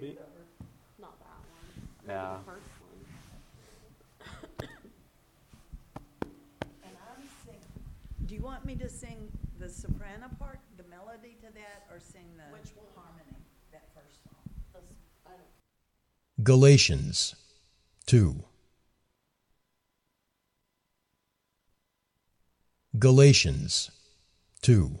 be. Not that one. Maybe Yeah. The first one. And I'm sing, do you want me to sing the soprano part, the melody to that, or sing the which harmony, that first song? This- I don't- Galatians 2. Galatians 2.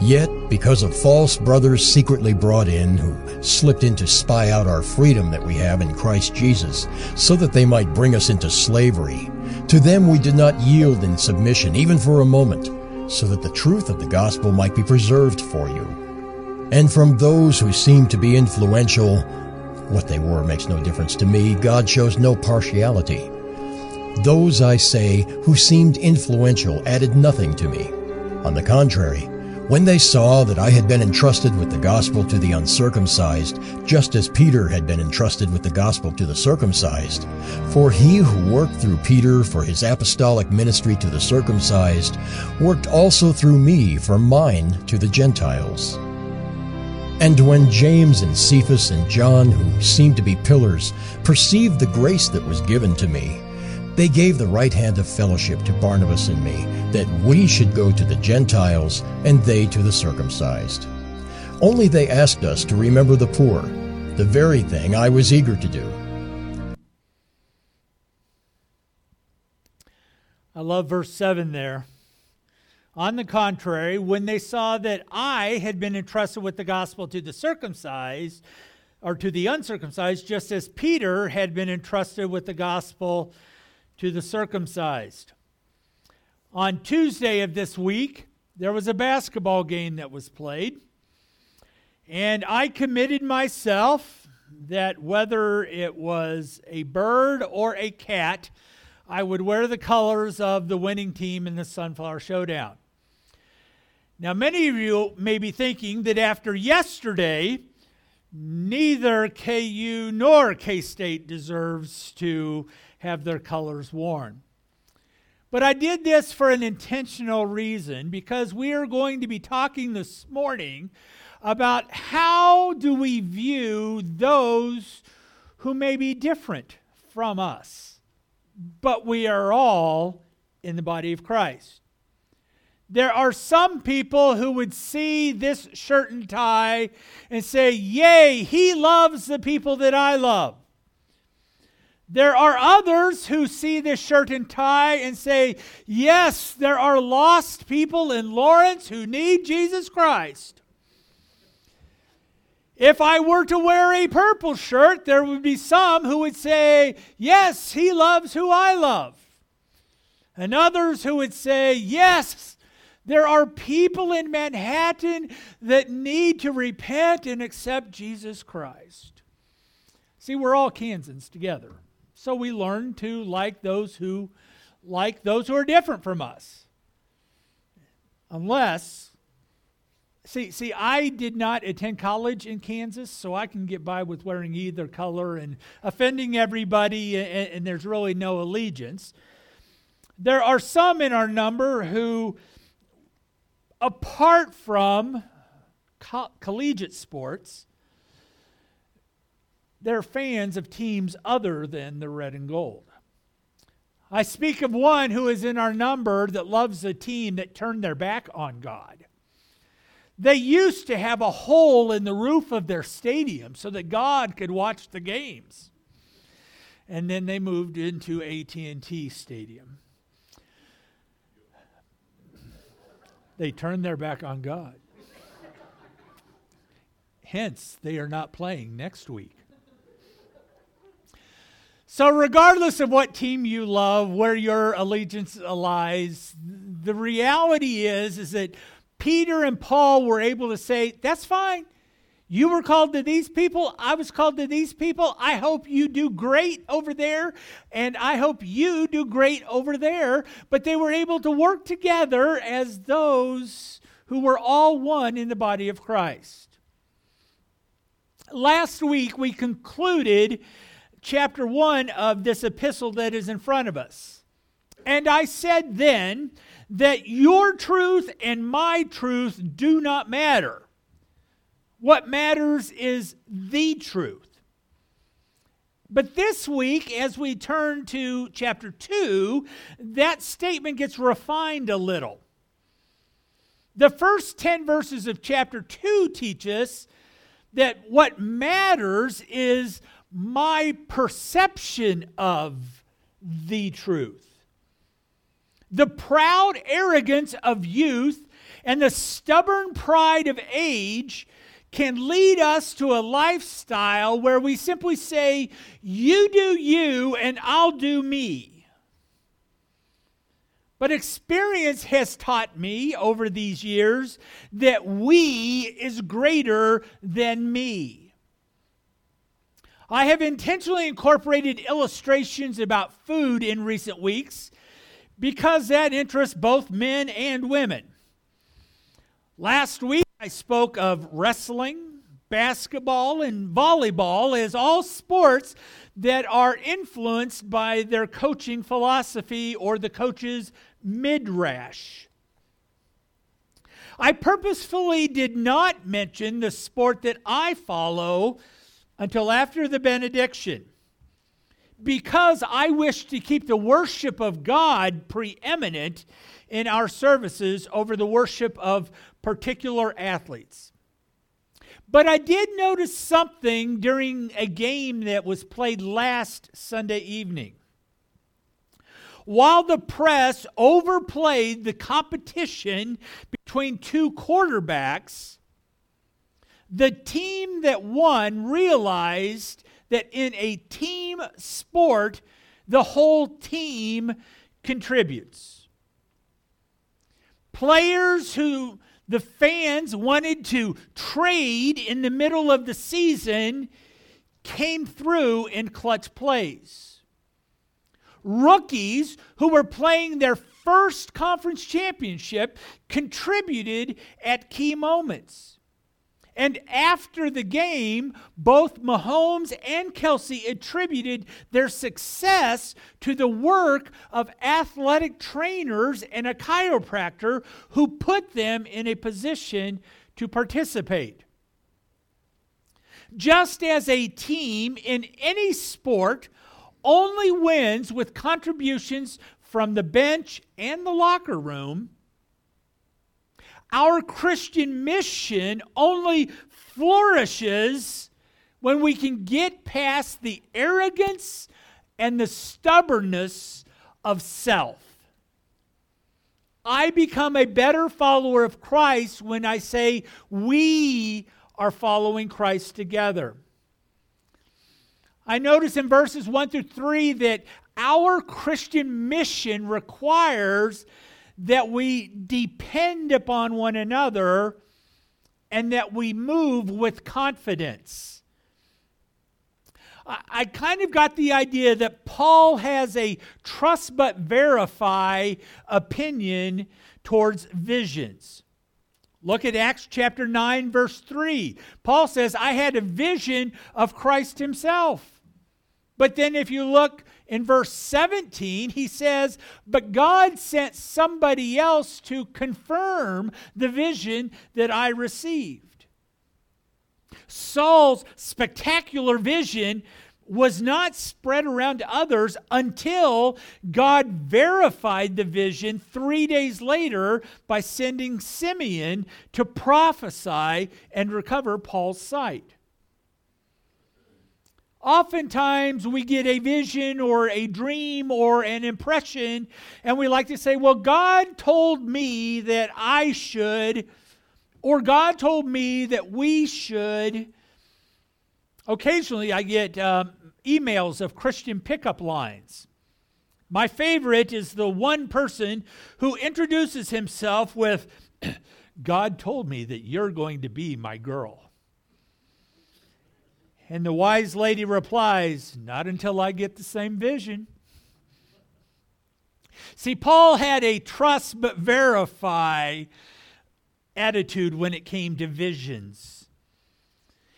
Yet, because of false brothers secretly brought in, who slipped in to spy out our freedom that we have in Christ Jesus, so that they might bring us into slavery, to them we did not yield in submission, even for a moment, so that the truth of the gospel might be preserved for you. And from those who seemed to be influential, what they were makes no difference to me, God shows no partiality. Those, I say, who seemed influential added nothing to me. On the contrary, when they saw that I had been entrusted with the gospel to the uncircumcised, just as Peter had been entrusted with the gospel to the circumcised, for he who worked through Peter for his apostolic ministry to the circumcised, worked also through me for mine to the Gentiles. And when James and Cephas and John, who seemed to be pillars, perceived the grace that was given to me, they gave the right hand of fellowship to Barnabas and me, that we should go to the Gentiles, and they to the circumcised. Only they asked us to remember the poor, the very thing I was eager to do. I love verse 7 there. On the contrary, when they saw that I had been entrusted with the gospel to the circumcised, or to the uncircumcised, just as Peter had been entrusted with the gospel to the circumcised. On Tuesday of this week, there was a basketball game that was played. And I committed myself that whether it was a bird or a cat, I would wear the colors of the winning team in the Sunflower Showdown. Now, many of you may be thinking that after yesterday, neither KU nor K State deserves to have their colors worn. But I did this for an intentional reason because we are going to be talking this morning about how do we view those who may be different from us, but we are all in the body of Christ. There are some people who would see this shirt and tie and say, Yay, he loves the people that I love. There are others who see this shirt and tie and say, Yes, there are lost people in Lawrence who need Jesus Christ. If I were to wear a purple shirt, there would be some who would say, Yes, he loves who I love. And others who would say, Yes, there are people in Manhattan that need to repent and accept Jesus Christ. See, we're all Kansans together. So we learn to like those who like those who are different from us. Unless see see I did not attend college in Kansas, so I can get by with wearing either color and offending everybody and, and there's really no allegiance. There are some in our number who apart from co- collegiate sports they're fans of teams other than the red and gold. I speak of one who is in our number that loves a team that turned their back on God. They used to have a hole in the roof of their stadium so that God could watch the games. And then they moved into AT&T Stadium. They turned their back on God. Hence, they are not playing next week. So, regardless of what team you love, where your allegiance lies, the reality is, is that Peter and Paul were able to say, that's fine. You were called to these people. I was called to these people. I hope you do great over there, and I hope you do great over there. But they were able to work together as those who were all one in the body of Christ. Last week, we concluded chapter one of this epistle that is in front of us. And I said then that your truth and my truth do not matter. What matters is the truth. But this week, as we turn to chapter 2, that statement gets refined a little. The first 10 verses of chapter 2 teach us that what matters is my perception of the truth. The proud arrogance of youth and the stubborn pride of age can lead us to a lifestyle where we simply say, You do you, and I'll do me. But experience has taught me over these years that we is greater than me. I have intentionally incorporated illustrations about food in recent weeks because that interests both men and women. Last week, I spoke of wrestling, basketball, and volleyball as all sports that are influenced by their coaching philosophy or the coach's midrash. I purposefully did not mention the sport that I follow until after the benediction because I wish to keep the worship of God preeminent in our services over the worship of particular athletes. But I did notice something during a game that was played last Sunday evening. While the press overplayed the competition between two quarterbacks, the team that won realized that in a team sport, the whole team contributes. Players who the fans wanted to trade in the middle of the season came through in clutch plays. Rookies who were playing their first conference championship contributed at key moments. And after the game, both Mahomes and Kelce attributed their success to the work of athletic trainers and a chiropractor who put them in a position to participate. Just as a team in any sport only wins with contributions from the bench and the locker room, our Christian mission only flourishes when we can get past the arrogance and the stubbornness of self. I become a better follower of Christ when I say we are following Christ together. I notice in verses 1 through 3 that our Christian mission requires that we depend upon one another and that we move with confidence. I, kind of got the idea that Paul has a trust but verify opinion towards visions. Look at Acts chapter 9, verse 3. Paul says, I had a vision of Christ himself. But then if you look in verse 17, he says, But God sent somebody else to confirm the vision that I received. Saul's spectacular vision was not spread around to others until God verified the vision three days later by sending Simeon to prophesy and recover Paul's sight. Oftentimes, we get a vision or a dream or an impression, and we like to say, Well, God told me that I should, or God told me that we should. Occasionally, I get um, emails of Christian pickup lines. My favorite is the one person who introduces himself with, God told me that you're going to be my girl. And the wise lady replies, Not until I get the same vision. See, Paul had a trust but verify attitude when it came to visions.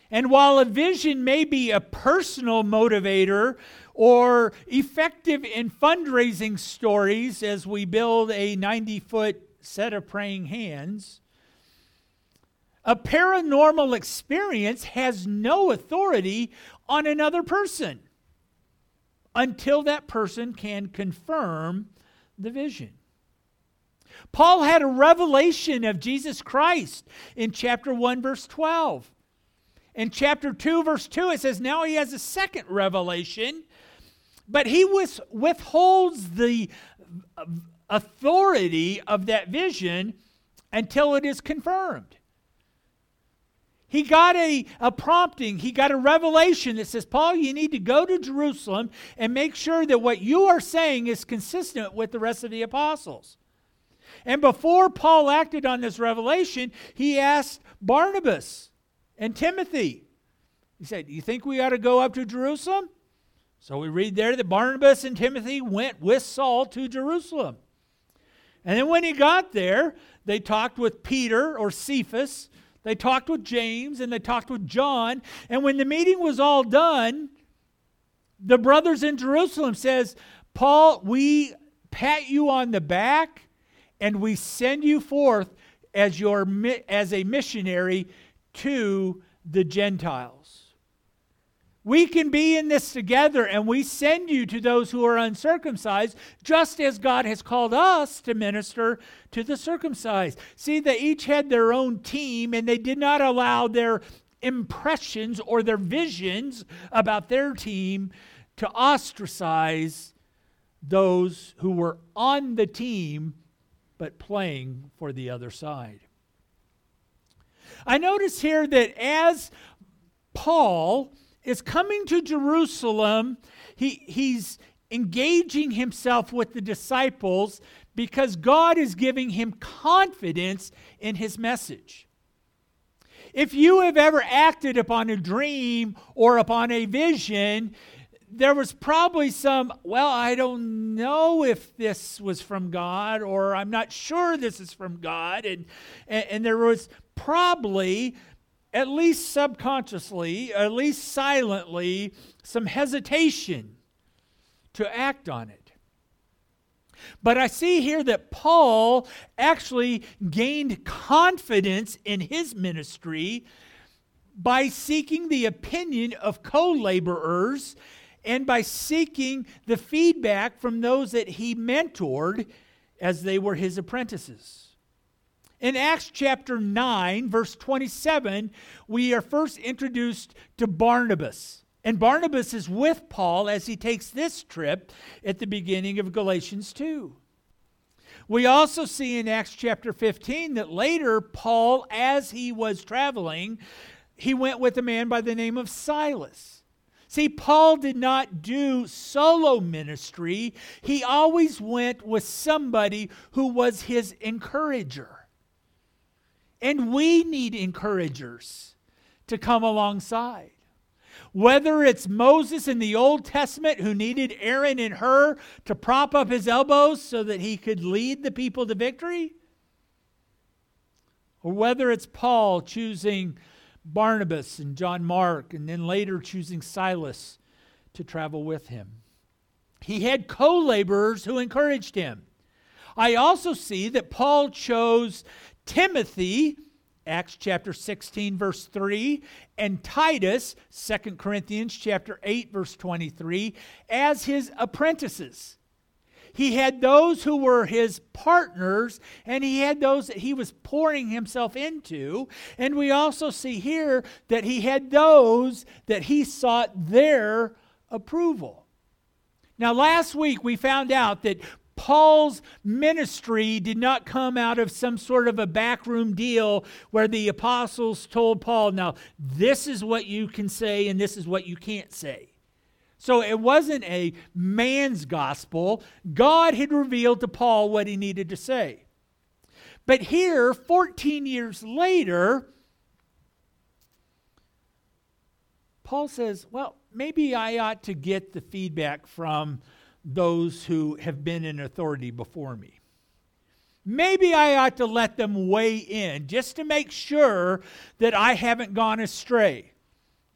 And while a vision may be a personal motivator or effective in fundraising stories as we build a 90 foot set of praying hands, a paranormal experience has no authority on another person until that person can confirm the vision. Paul had a revelation of Jesus Christ in chapter 1, verse 12. In chapter 2, verse 2, it says, Now he has a second revelation, but he was, withholds the authority of that vision until it is confirmed. He got a, a prompting, he got a revelation that says, Paul, you need to go to Jerusalem and make sure that what you are saying is consistent with the rest of the apostles. And before Paul acted on this revelation, he asked Barnabas and Timothy. He said, You think we ought to go up to Jerusalem? So we read there that Barnabas and Timothy went with Saul to Jerusalem. And then when he got there, they talked with Peter or Cephas they talked with James and they talked with John. And when the meeting was all done, the brothers in Jerusalem says, "Paul, we pat you on the back and we send you forth as your as a missionary to the Gentiles." We can be in this together, and we send you to those who are uncircumcised, just as God has called us to minister to the circumcised. See, they each had their own team, and they did not allow their impressions or their visions about their team to ostracize those who were on the team but playing for the other side. I notice here that as Paul is coming to Jerusalem. He, he's engaging himself with the disciples because God is giving him confidence in his message. If you have ever acted upon a dream or upon a vision, there was probably some, well, I don't know if this was from God, or I'm not sure this is from God. And, and, and there was probably at least subconsciously, at least silently, some hesitation to act on it. But I see here that Paul actually gained confidence in his ministry by seeking the opinion of co laborers and by seeking the feedback from those that he mentored as they were his apprentices. In Acts chapter 9, verse 27, we are first introduced to Barnabas. And Barnabas is with Paul as he takes this trip at the beginning of Galatians 2. We also see in Acts chapter 15 that later, Paul, as he was traveling, he went with a man by the name of Silas. See, Paul did not do solo ministry, he always went with somebody who was his encourager. And we need encouragers to come alongside. Whether it's Moses in the Old Testament who needed Aaron and Hur to prop up his elbows so that he could lead the people to victory, or whether it's Paul choosing Barnabas and John Mark and then later choosing Silas to travel with him. He had co laborers who encouraged him. I also see that Paul chose Timothy, Acts chapter 16 verse 3, and Titus, 2 Corinthians chapter 8 verse 23, as his apprentices. He had those who were his partners, and he had those that he was pouring himself into. And we also see here that he had those that he sought their approval. Now, last week we found out that Paul's ministry did not come out of some sort of a backroom deal where the apostles told Paul, now, this is what you can say and this is what you can't say. So it wasn't a man's gospel. God had revealed to Paul what he needed to say. But here, 14 years later, Paul says, well, maybe I ought to get the feedback from those who have been in authority before me. Maybe I ought to let them weigh in just to make sure that I haven't gone astray.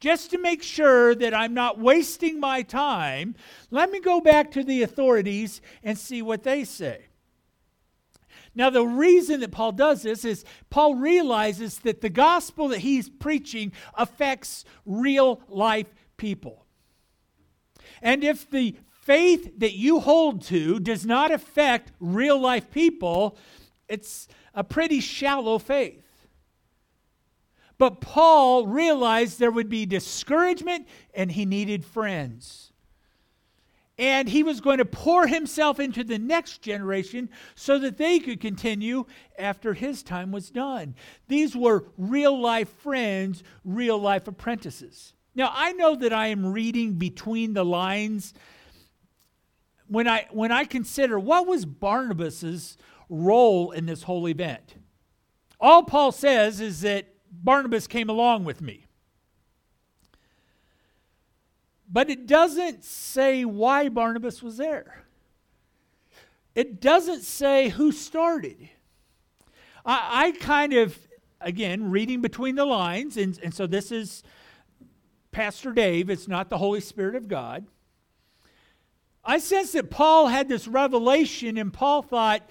Just to make sure that I'm not wasting my time, let me go back to the authorities and see what they say. Now, the reason that Paul does this is Paul realizes that the gospel that he's preaching affects real life people. And if the faith that you hold to does not affect real life people, it's a pretty shallow faith. But Paul realized there would be discouragement and he needed friends. And he was going to pour himself into the next generation so that they could continue after his time was done. These were real life friends, real life apprentices. Now, I know that I am reading between the lines when I, when I consider what was Barnabas's role in this whole event. All Paul says is that Barnabas came along with me. But it doesn't say why Barnabas was there. It doesn't say who started. I, I kind of, again, reading between the lines, and, and so this is Pastor Dave, it's not the Holy Spirit of God. I sense that Paul had this revelation, and Paul thought,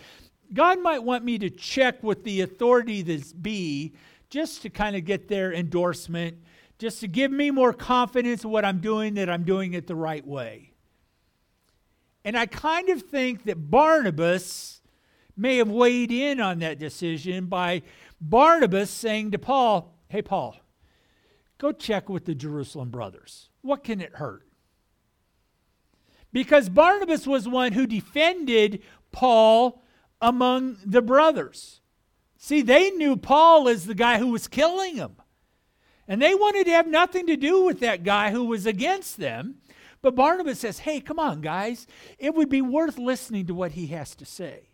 God might want me to check with the authority that's be just to kind of get their endorsement, just to give me more confidence in what I'm doing, that I'm doing it the right way. And I kind of think that Barnabas may have weighed in on that decision by Barnabas saying to Paul, Hey, Paul, go check with the Jerusalem brothers. What can it hurt? Because Barnabas was one who defended Paul among the brothers. See, they knew Paul as the guy who was killing them. And they wanted to have nothing to do with that guy who was against them. But Barnabas says, hey, come on, guys. It would be worth listening to what he has to say.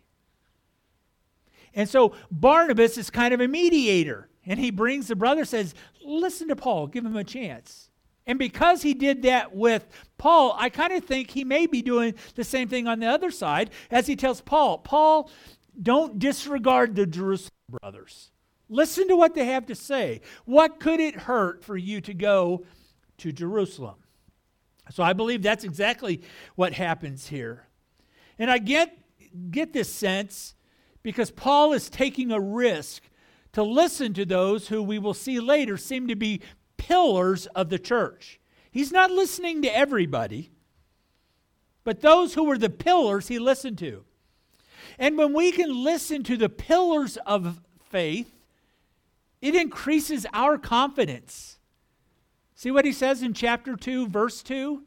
And so Barnabas is kind of a mediator. And he brings the brother, says, listen to Paul, give him a chance. And because he did that with Paul, I kind of think he may be doing the same thing on the other side as he tells Paul, Paul, don't disregard the Jerusalem brothers. Listen to what they have to say. What could it hurt for you to go to Jerusalem? So I believe that's exactly what happens here. And I get, get this sense because Paul is taking a risk to listen to those who we will see later seem to be pillars of the church. He's not listening to everybody, but those who were the pillars he listened to. And when we can listen to the pillars of faith, it increases our confidence. See what he says in chapter 2, verse 2?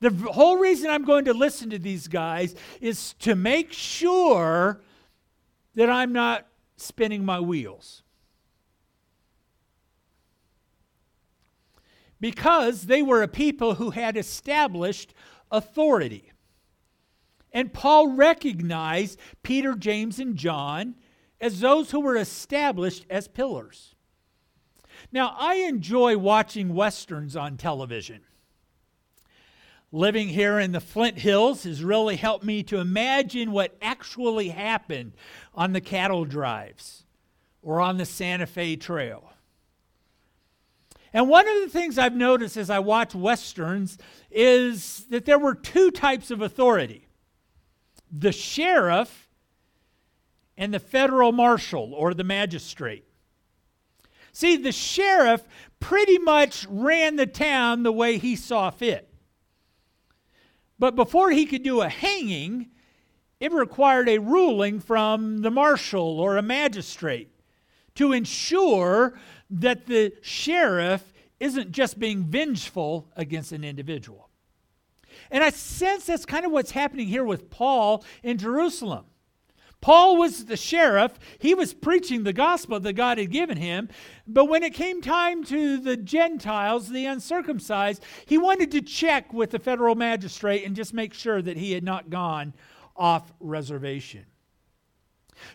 The whole reason I'm going to listen to these guys is to make sure that I'm not spinning my wheels. Because they were a people who had established authority. And Paul recognized Peter, James, and John as those who were established as pillars. Now, I enjoy watching westerns on television. Living here in the Flint Hills has really helped me to imagine what actually happened on the cattle drives or on the Santa Fe Trail. And one of the things I've noticed as I watch Westerns is that there were two types of authority the sheriff and the federal marshal or the magistrate. See, the sheriff pretty much ran the town the way he saw fit. But before he could do a hanging, it required a ruling from the marshal or a magistrate to ensure that the sheriff isn't just being vengeful against an individual. And I sense that's kind of what's happening here with Paul in Jerusalem. Paul was the sheriff. He was preaching the gospel that God had given him. But when it came time to the Gentiles, the uncircumcised, he wanted to check with the federal magistrate and just make sure that he had not gone off reservation.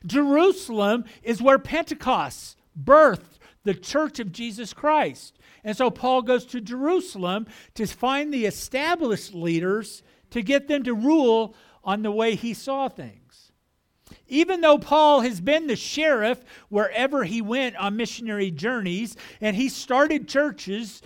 Jerusalem is where Pentecost birthed the church of Jesus Christ. And so Paul goes to Jerusalem to find the established leaders to get them to rule on the way he saw things. Even though Paul has been the sheriff wherever he went on missionary journeys and he started churches,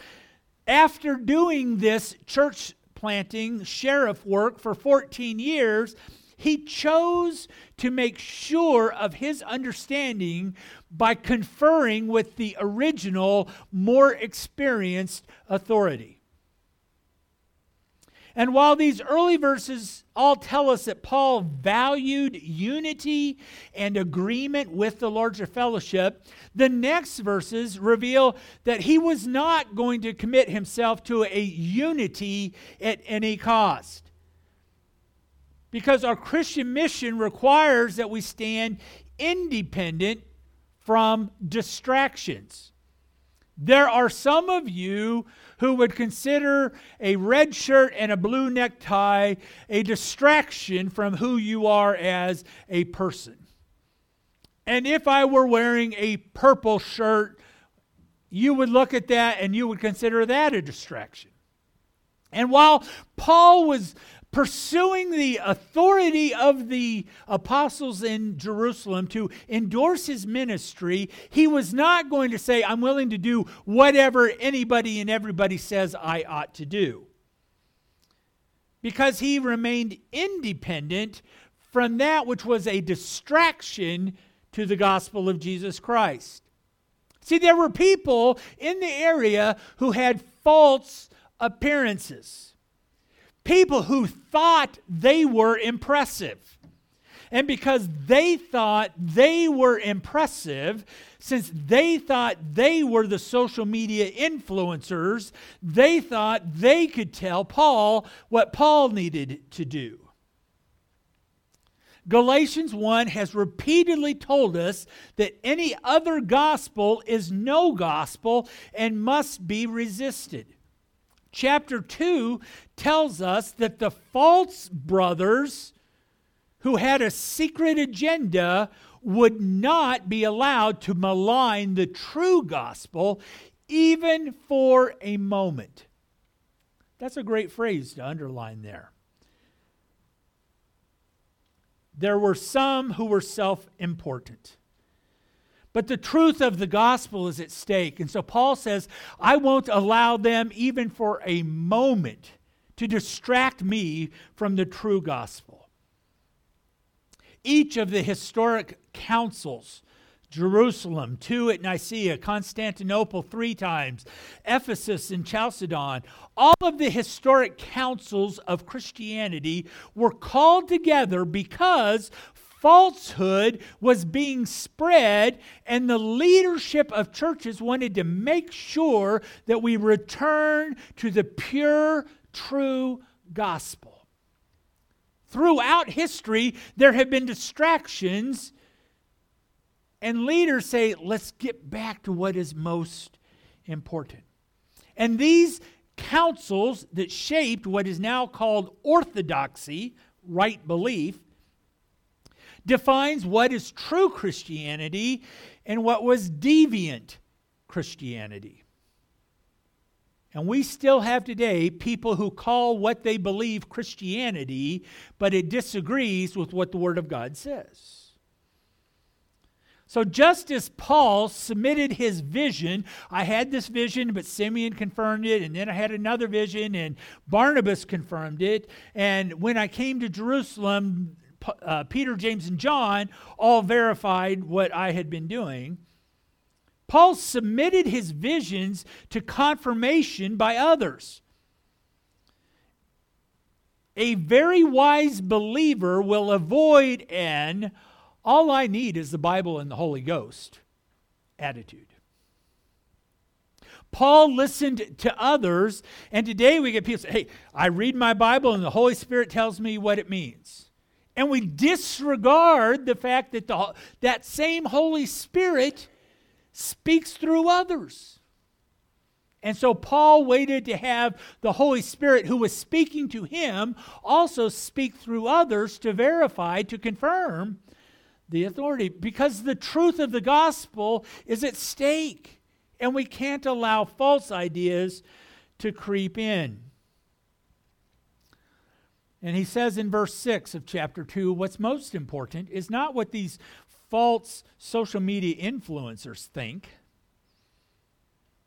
after doing this church planting sheriff work for 14 years, he chose to make sure of his understanding by conferring with the original, more experienced authority. And while these early verses all tell us that Paul valued unity and agreement with the larger fellowship, the next verses reveal that he was not going to commit himself to a unity at any cost. Because our Christian mission requires that we stand independent from distractions. There are some of you who would consider a red shirt and a blue necktie a distraction from who you are as a person. And if I were wearing a purple shirt, you would look at that and you would consider that a distraction. And while Paul was pursuing the authority of the apostles in Jerusalem to endorse his ministry, he was not going to say, I'm willing to do whatever anybody and everybody says I ought to do. Because he remained independent from that which was a distraction to the gospel of Jesus Christ. See, there were people in the area who had false appearances people who thought they were impressive. And because they thought they were impressive, since they thought they were the social media influencers, they thought they could tell Paul what Paul needed to do. Galatians 1 has repeatedly told us that any other gospel is no gospel and must be resisted chapter 2 tells us that the false brothers who had a secret agenda would not be allowed to malign the true gospel even for a moment. That's a great phrase to underline there. There were some who were self important. But the truth of the gospel is at stake. And so Paul says, I won't allow them even for a moment to distract me from the true gospel. Each of the historic councils, Jerusalem, two at Nicaea, Constantinople three times, Ephesus and Chalcedon, all of the historic councils of Christianity were called together because falsehood was being spread, and the leadership of churches wanted to make sure that we return to the pure, true gospel. Throughout history, there have been distractions, and leaders say, let's get back to what is most important. And these councils that shaped what is now called orthodoxy, right belief, defines what is true Christianity and what was deviant Christianity. And we still have today people who call what they believe Christianity, but it disagrees with what the Word of God says. So, just as Paul submitted his vision, I had this vision, but Simeon confirmed it, and then I had another vision, and Barnabas confirmed it. And when I came to Jerusalem, uh, Peter, James, and John all verified what I had been doing. Paul submitted his visions to confirmation by others. A very wise believer will avoid an all I need is the Bible and the Holy Ghost attitude. Paul listened to others, and today we get people say, Hey, I read my Bible and the Holy Spirit tells me what it means and we disregard the fact that the, that same Holy Spirit speaks through others. And so Paul waited to have the Holy Spirit who was speaking to him also speak through others to verify, to confirm the authority, because the truth of the gospel is at stake. And we can't allow false ideas to creep in. And he says in verse 6 of chapter 2 what's most important is not what these false social media influencers think.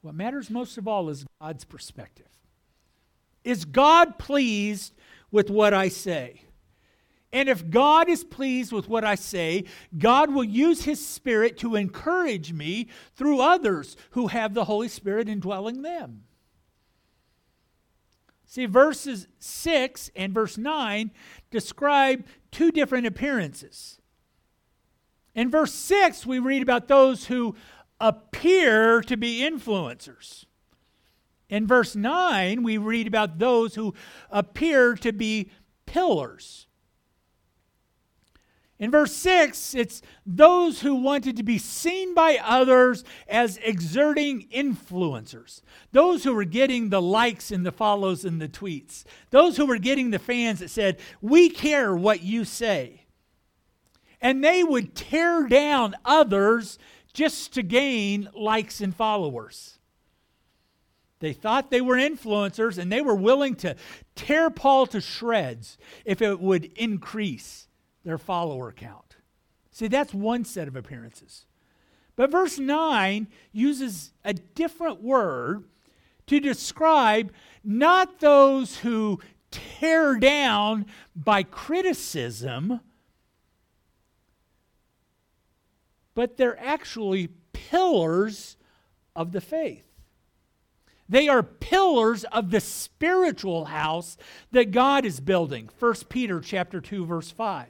What matters most of all is God's perspective. Is God pleased with what I say? And if God is pleased with what I say, God will use His Spirit to encourage me through others who have the Holy Spirit indwelling them. See, verses 6 and verse 9 describe two different appearances. In verse 6, we read about those who appear to be influencers. In verse 9, we read about those who appear to be pillars. In verse 6, it's those who wanted to be seen by others as exerting influencers. Those who were getting the likes and the follows and the tweets. Those who were getting the fans that said, We care what you say. And they would tear down others just to gain likes and followers. They thought they were influencers and they were willing to tear Paul to shreds if it would increase their follower count. See, that's one set of appearances. But verse 9 uses a different word to describe not those who tear down by criticism, but they're actually pillars of the faith. They are pillars of the spiritual house that God is building. 1 Peter chapter 2 verse 5.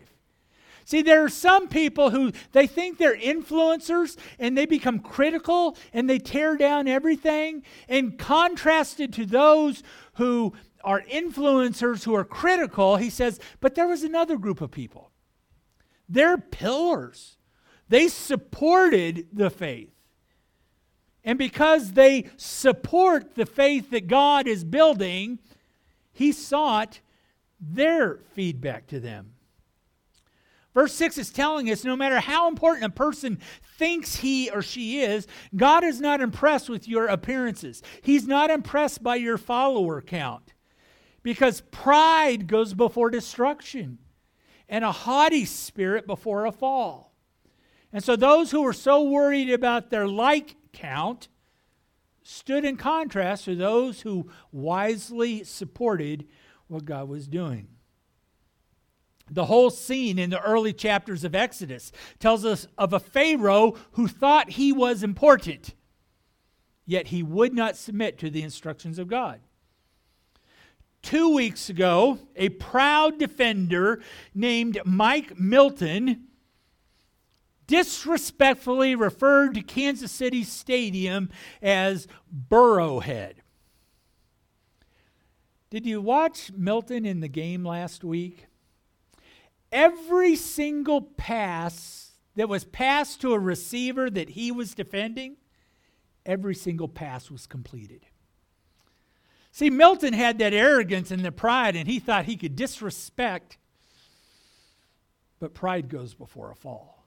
See, there are some people who they think they're influencers and they become critical and they tear down everything. And contrasted to those who are influencers who are critical, he says, but there was another group of people. They're pillars. They supported the faith. And because they support the faith that God is building, he sought their feedback to them. Verse 6 is telling us no matter how important a person thinks he or she is, God is not impressed with your appearances. He's not impressed by your follower count. Because pride goes before destruction, and a haughty spirit before a fall. And so those who were so worried about their like count stood in contrast to those who wisely supported what God was doing. The whole scene in the early chapters of Exodus tells us of a Pharaoh who thought he was important, yet he would not submit to the instructions of God. Two weeks ago, a proud defender named Mike Milton disrespectfully referred to Kansas City Stadium as Burrowhead. Did you watch Milton in the game last week? Every single pass that was passed to a receiver that he was defending, every single pass was completed. See, Milton had that arrogance and the pride, and he thought he could disrespect, but pride goes before a fall.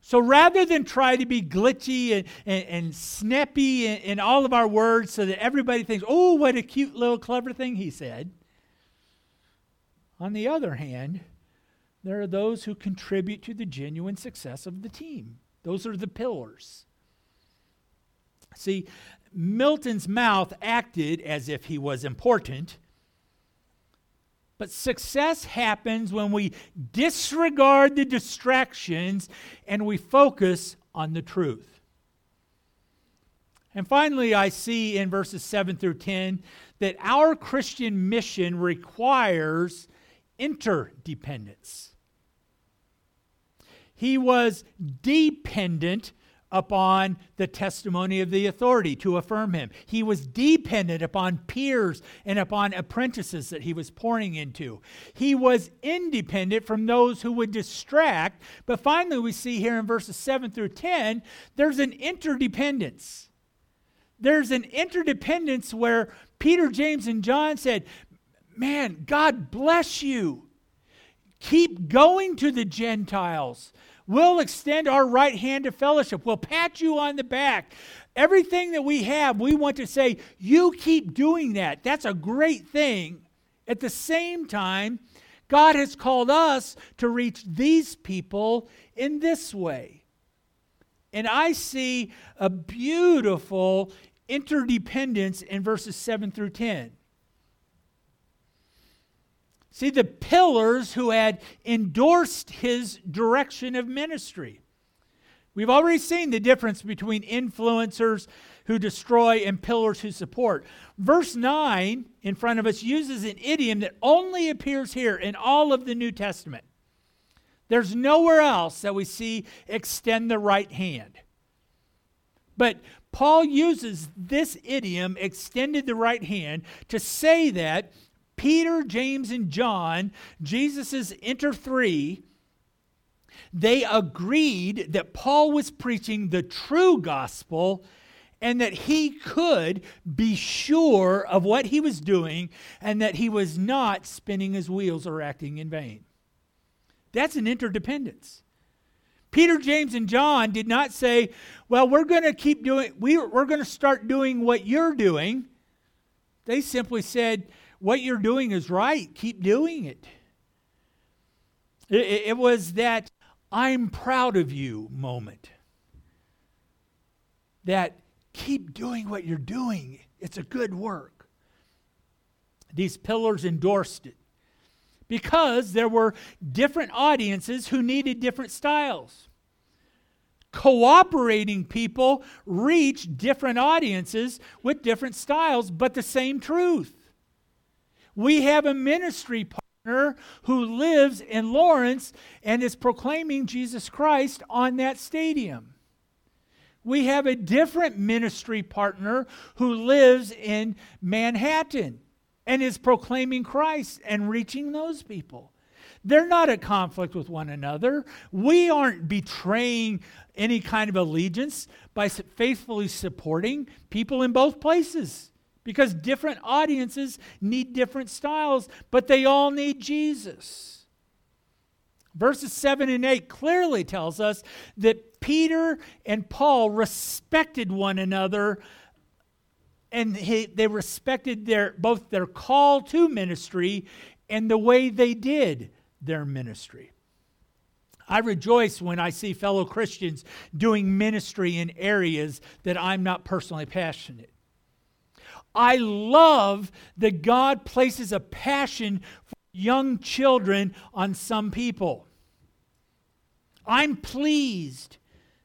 So rather than try to be glitchy and, and, and snappy in, in all of our words so that everybody thinks, oh, what a cute little clever thing he said, on the other hand, there are those who contribute to the genuine success of the team. Those are the pillars. See, Milton's mouth acted as if he was important. But success happens when we disregard the distractions and we focus on the truth. And finally, I see in verses 7 through 10 that our Christian mission requires interdependence. He was dependent upon the testimony of the authority to affirm him. He was dependent upon peers and upon apprentices that he was pouring into. He was independent from those who would distract. But finally, we see here in verses 7 through 10, there's an interdependence. There's an interdependence where Peter, James, and John said, Man, God bless you. Keep going to the Gentiles We'll extend our right hand to fellowship. We'll pat you on the back. Everything that we have, we want to say, you keep doing that. That's a great thing. At the same time, God has called us to reach these people in this way. And I see a beautiful interdependence in verses 7 through 10. See, the pillars who had endorsed his direction of ministry. We've already seen the difference between influencers who destroy and pillars who support. Verse 9 in front of us uses an idiom that only appears here in all of the New Testament. There's nowhere else that we see extend the right hand. But Paul uses this idiom, extended the right hand, to say that Peter, James, and John, Jesus' inter three, they agreed that Paul was preaching the true gospel and that he could be sure of what he was doing and that he was not spinning his wheels or acting in vain. That's an interdependence. Peter, James, and John did not say, Well, we're going to keep doing, we, we're going to start doing what you're doing. They simply said, What you're doing is right. Keep doing it. It, it was that I'm proud of you moment. That keep doing what you're doing, it's a good work. These pillars endorsed it because there were different audiences who needed different styles. Cooperating people reach different audiences with different styles, but the same truth. We have a ministry partner who lives in Lawrence and is proclaiming Jesus Christ on that stadium. We have a different ministry partner who lives in Manhattan and is proclaiming Christ and reaching those people. They're not at conflict with one another. We aren't betraying any kind of allegiance by faithfully supporting people in both places because different audiences need different styles, but they all need Jesus. Verses 7 and 8 clearly tells us that Peter and Paul respected one another and he, they respected their both their call to ministry and the way they did their ministry. I rejoice when I see fellow Christians doing ministry in areas that I'm not personally passionate. I love that God places a passion for young children on some people. I'm pleased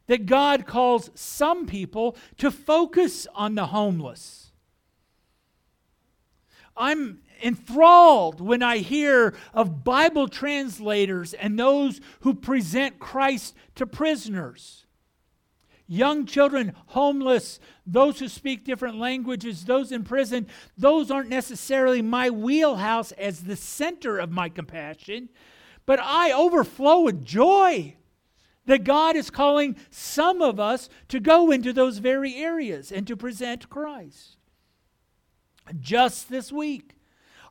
that God calls some people to focus on the homeless. I'm enthralled when I hear of Bible translators and those who present Christ to prisoners. Young children, homeless, those who speak different languages, those in prison, those aren't necessarily my wheelhouse as the center of my compassion, but I overflow with joy that God is calling some of us to go into those very areas and to present Christ. Just this week,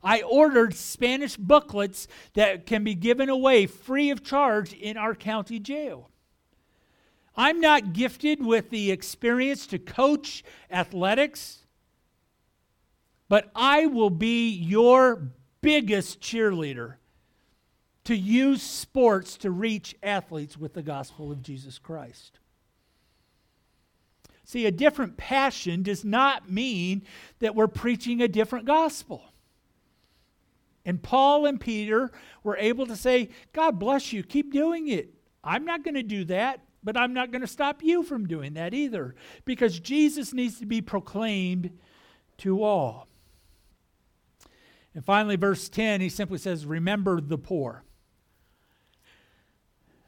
I ordered Spanish booklets that can be given away free of charge in our county jail. I'm not gifted with the experience to coach athletics, but I will be your biggest cheerleader to use sports to reach athletes with the gospel of Jesus Christ. See, a different passion does not mean that we're preaching a different gospel. And Paul and Peter were able to say, God bless you, keep doing it. I'm not going to do that, but I'm not going to stop you from doing that either, because Jesus needs to be proclaimed to all. And finally, verse 10, he simply says, Remember the poor.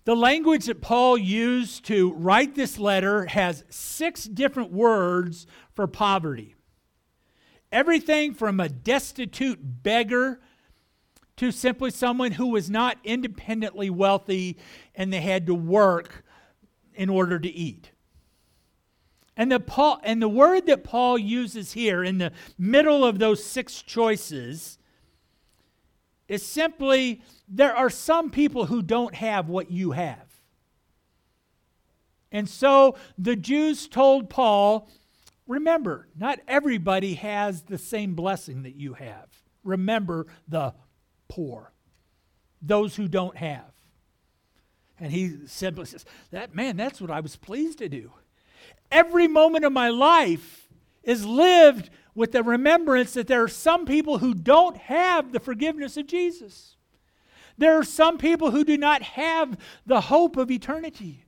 The language that Paul used to write this letter has six different words for poverty. Everything from a destitute beggar to simply someone who was not independently wealthy and they had to work in order to eat. And the, Paul, and the word that Paul uses here in the middle of those six choices is simply there are some people who don't have what you have. And so the Jews told Paul, remember, not everybody has the same blessing that you have. Remember the poor, those who don't have. And he simply says, That man, that's what I was pleased to do. Every moment of my life is lived with the remembrance that there are some people who don't have the forgiveness of Jesus. There are some people who do not have the hope of eternity.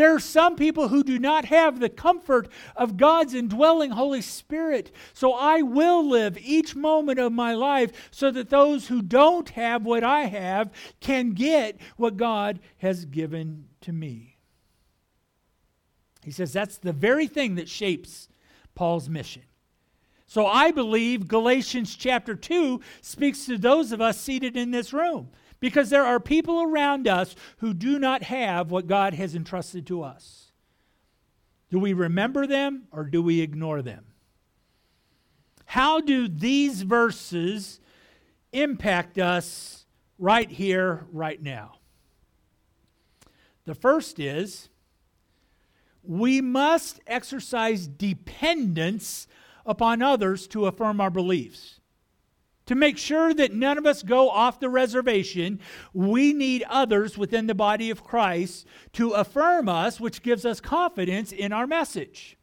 There are some people who do not have the comfort of God's indwelling Holy Spirit. So I will live each moment of my life so that those who don't have what I have can get what God has given to me. He says that's the very thing that shapes Paul's mission. So I believe Galatians chapter 2 speaks to those of us seated in this room because there are people around us who do not have what God has entrusted to us. Do we remember them or do we ignore them? How do these verses impact us right here, right now? The first is we must exercise dependence upon others to affirm our beliefs. To make sure that none of us go off the reservation, we need others within the body of Christ to affirm us, which gives us confidence in our message.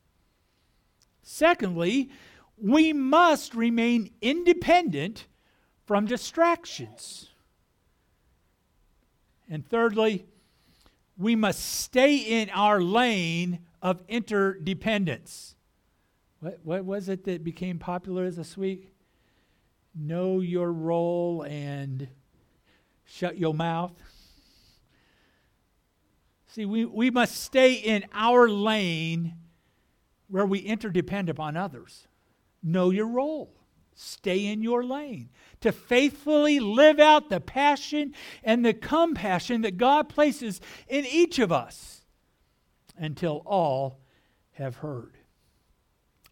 Secondly, we must remain independent from distractions. And thirdly, we must stay in our lane of interdependence. What, what was it that became popular this week? Know your role and shut your mouth. See, we, we must stay in our lane where we interdepend upon others. Know your role. Stay in your lane. To faithfully live out the passion and the compassion that God places in each of us until all have heard.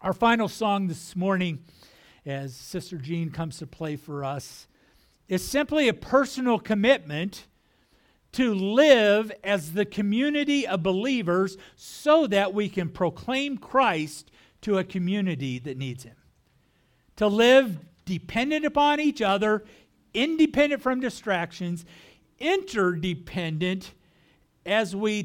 Our final song this morning as Sister Jean comes to play for us, is simply a personal commitment to live as the community of believers so that we can proclaim Christ to a community that needs Him. To live dependent upon each other, independent from distractions, interdependent as we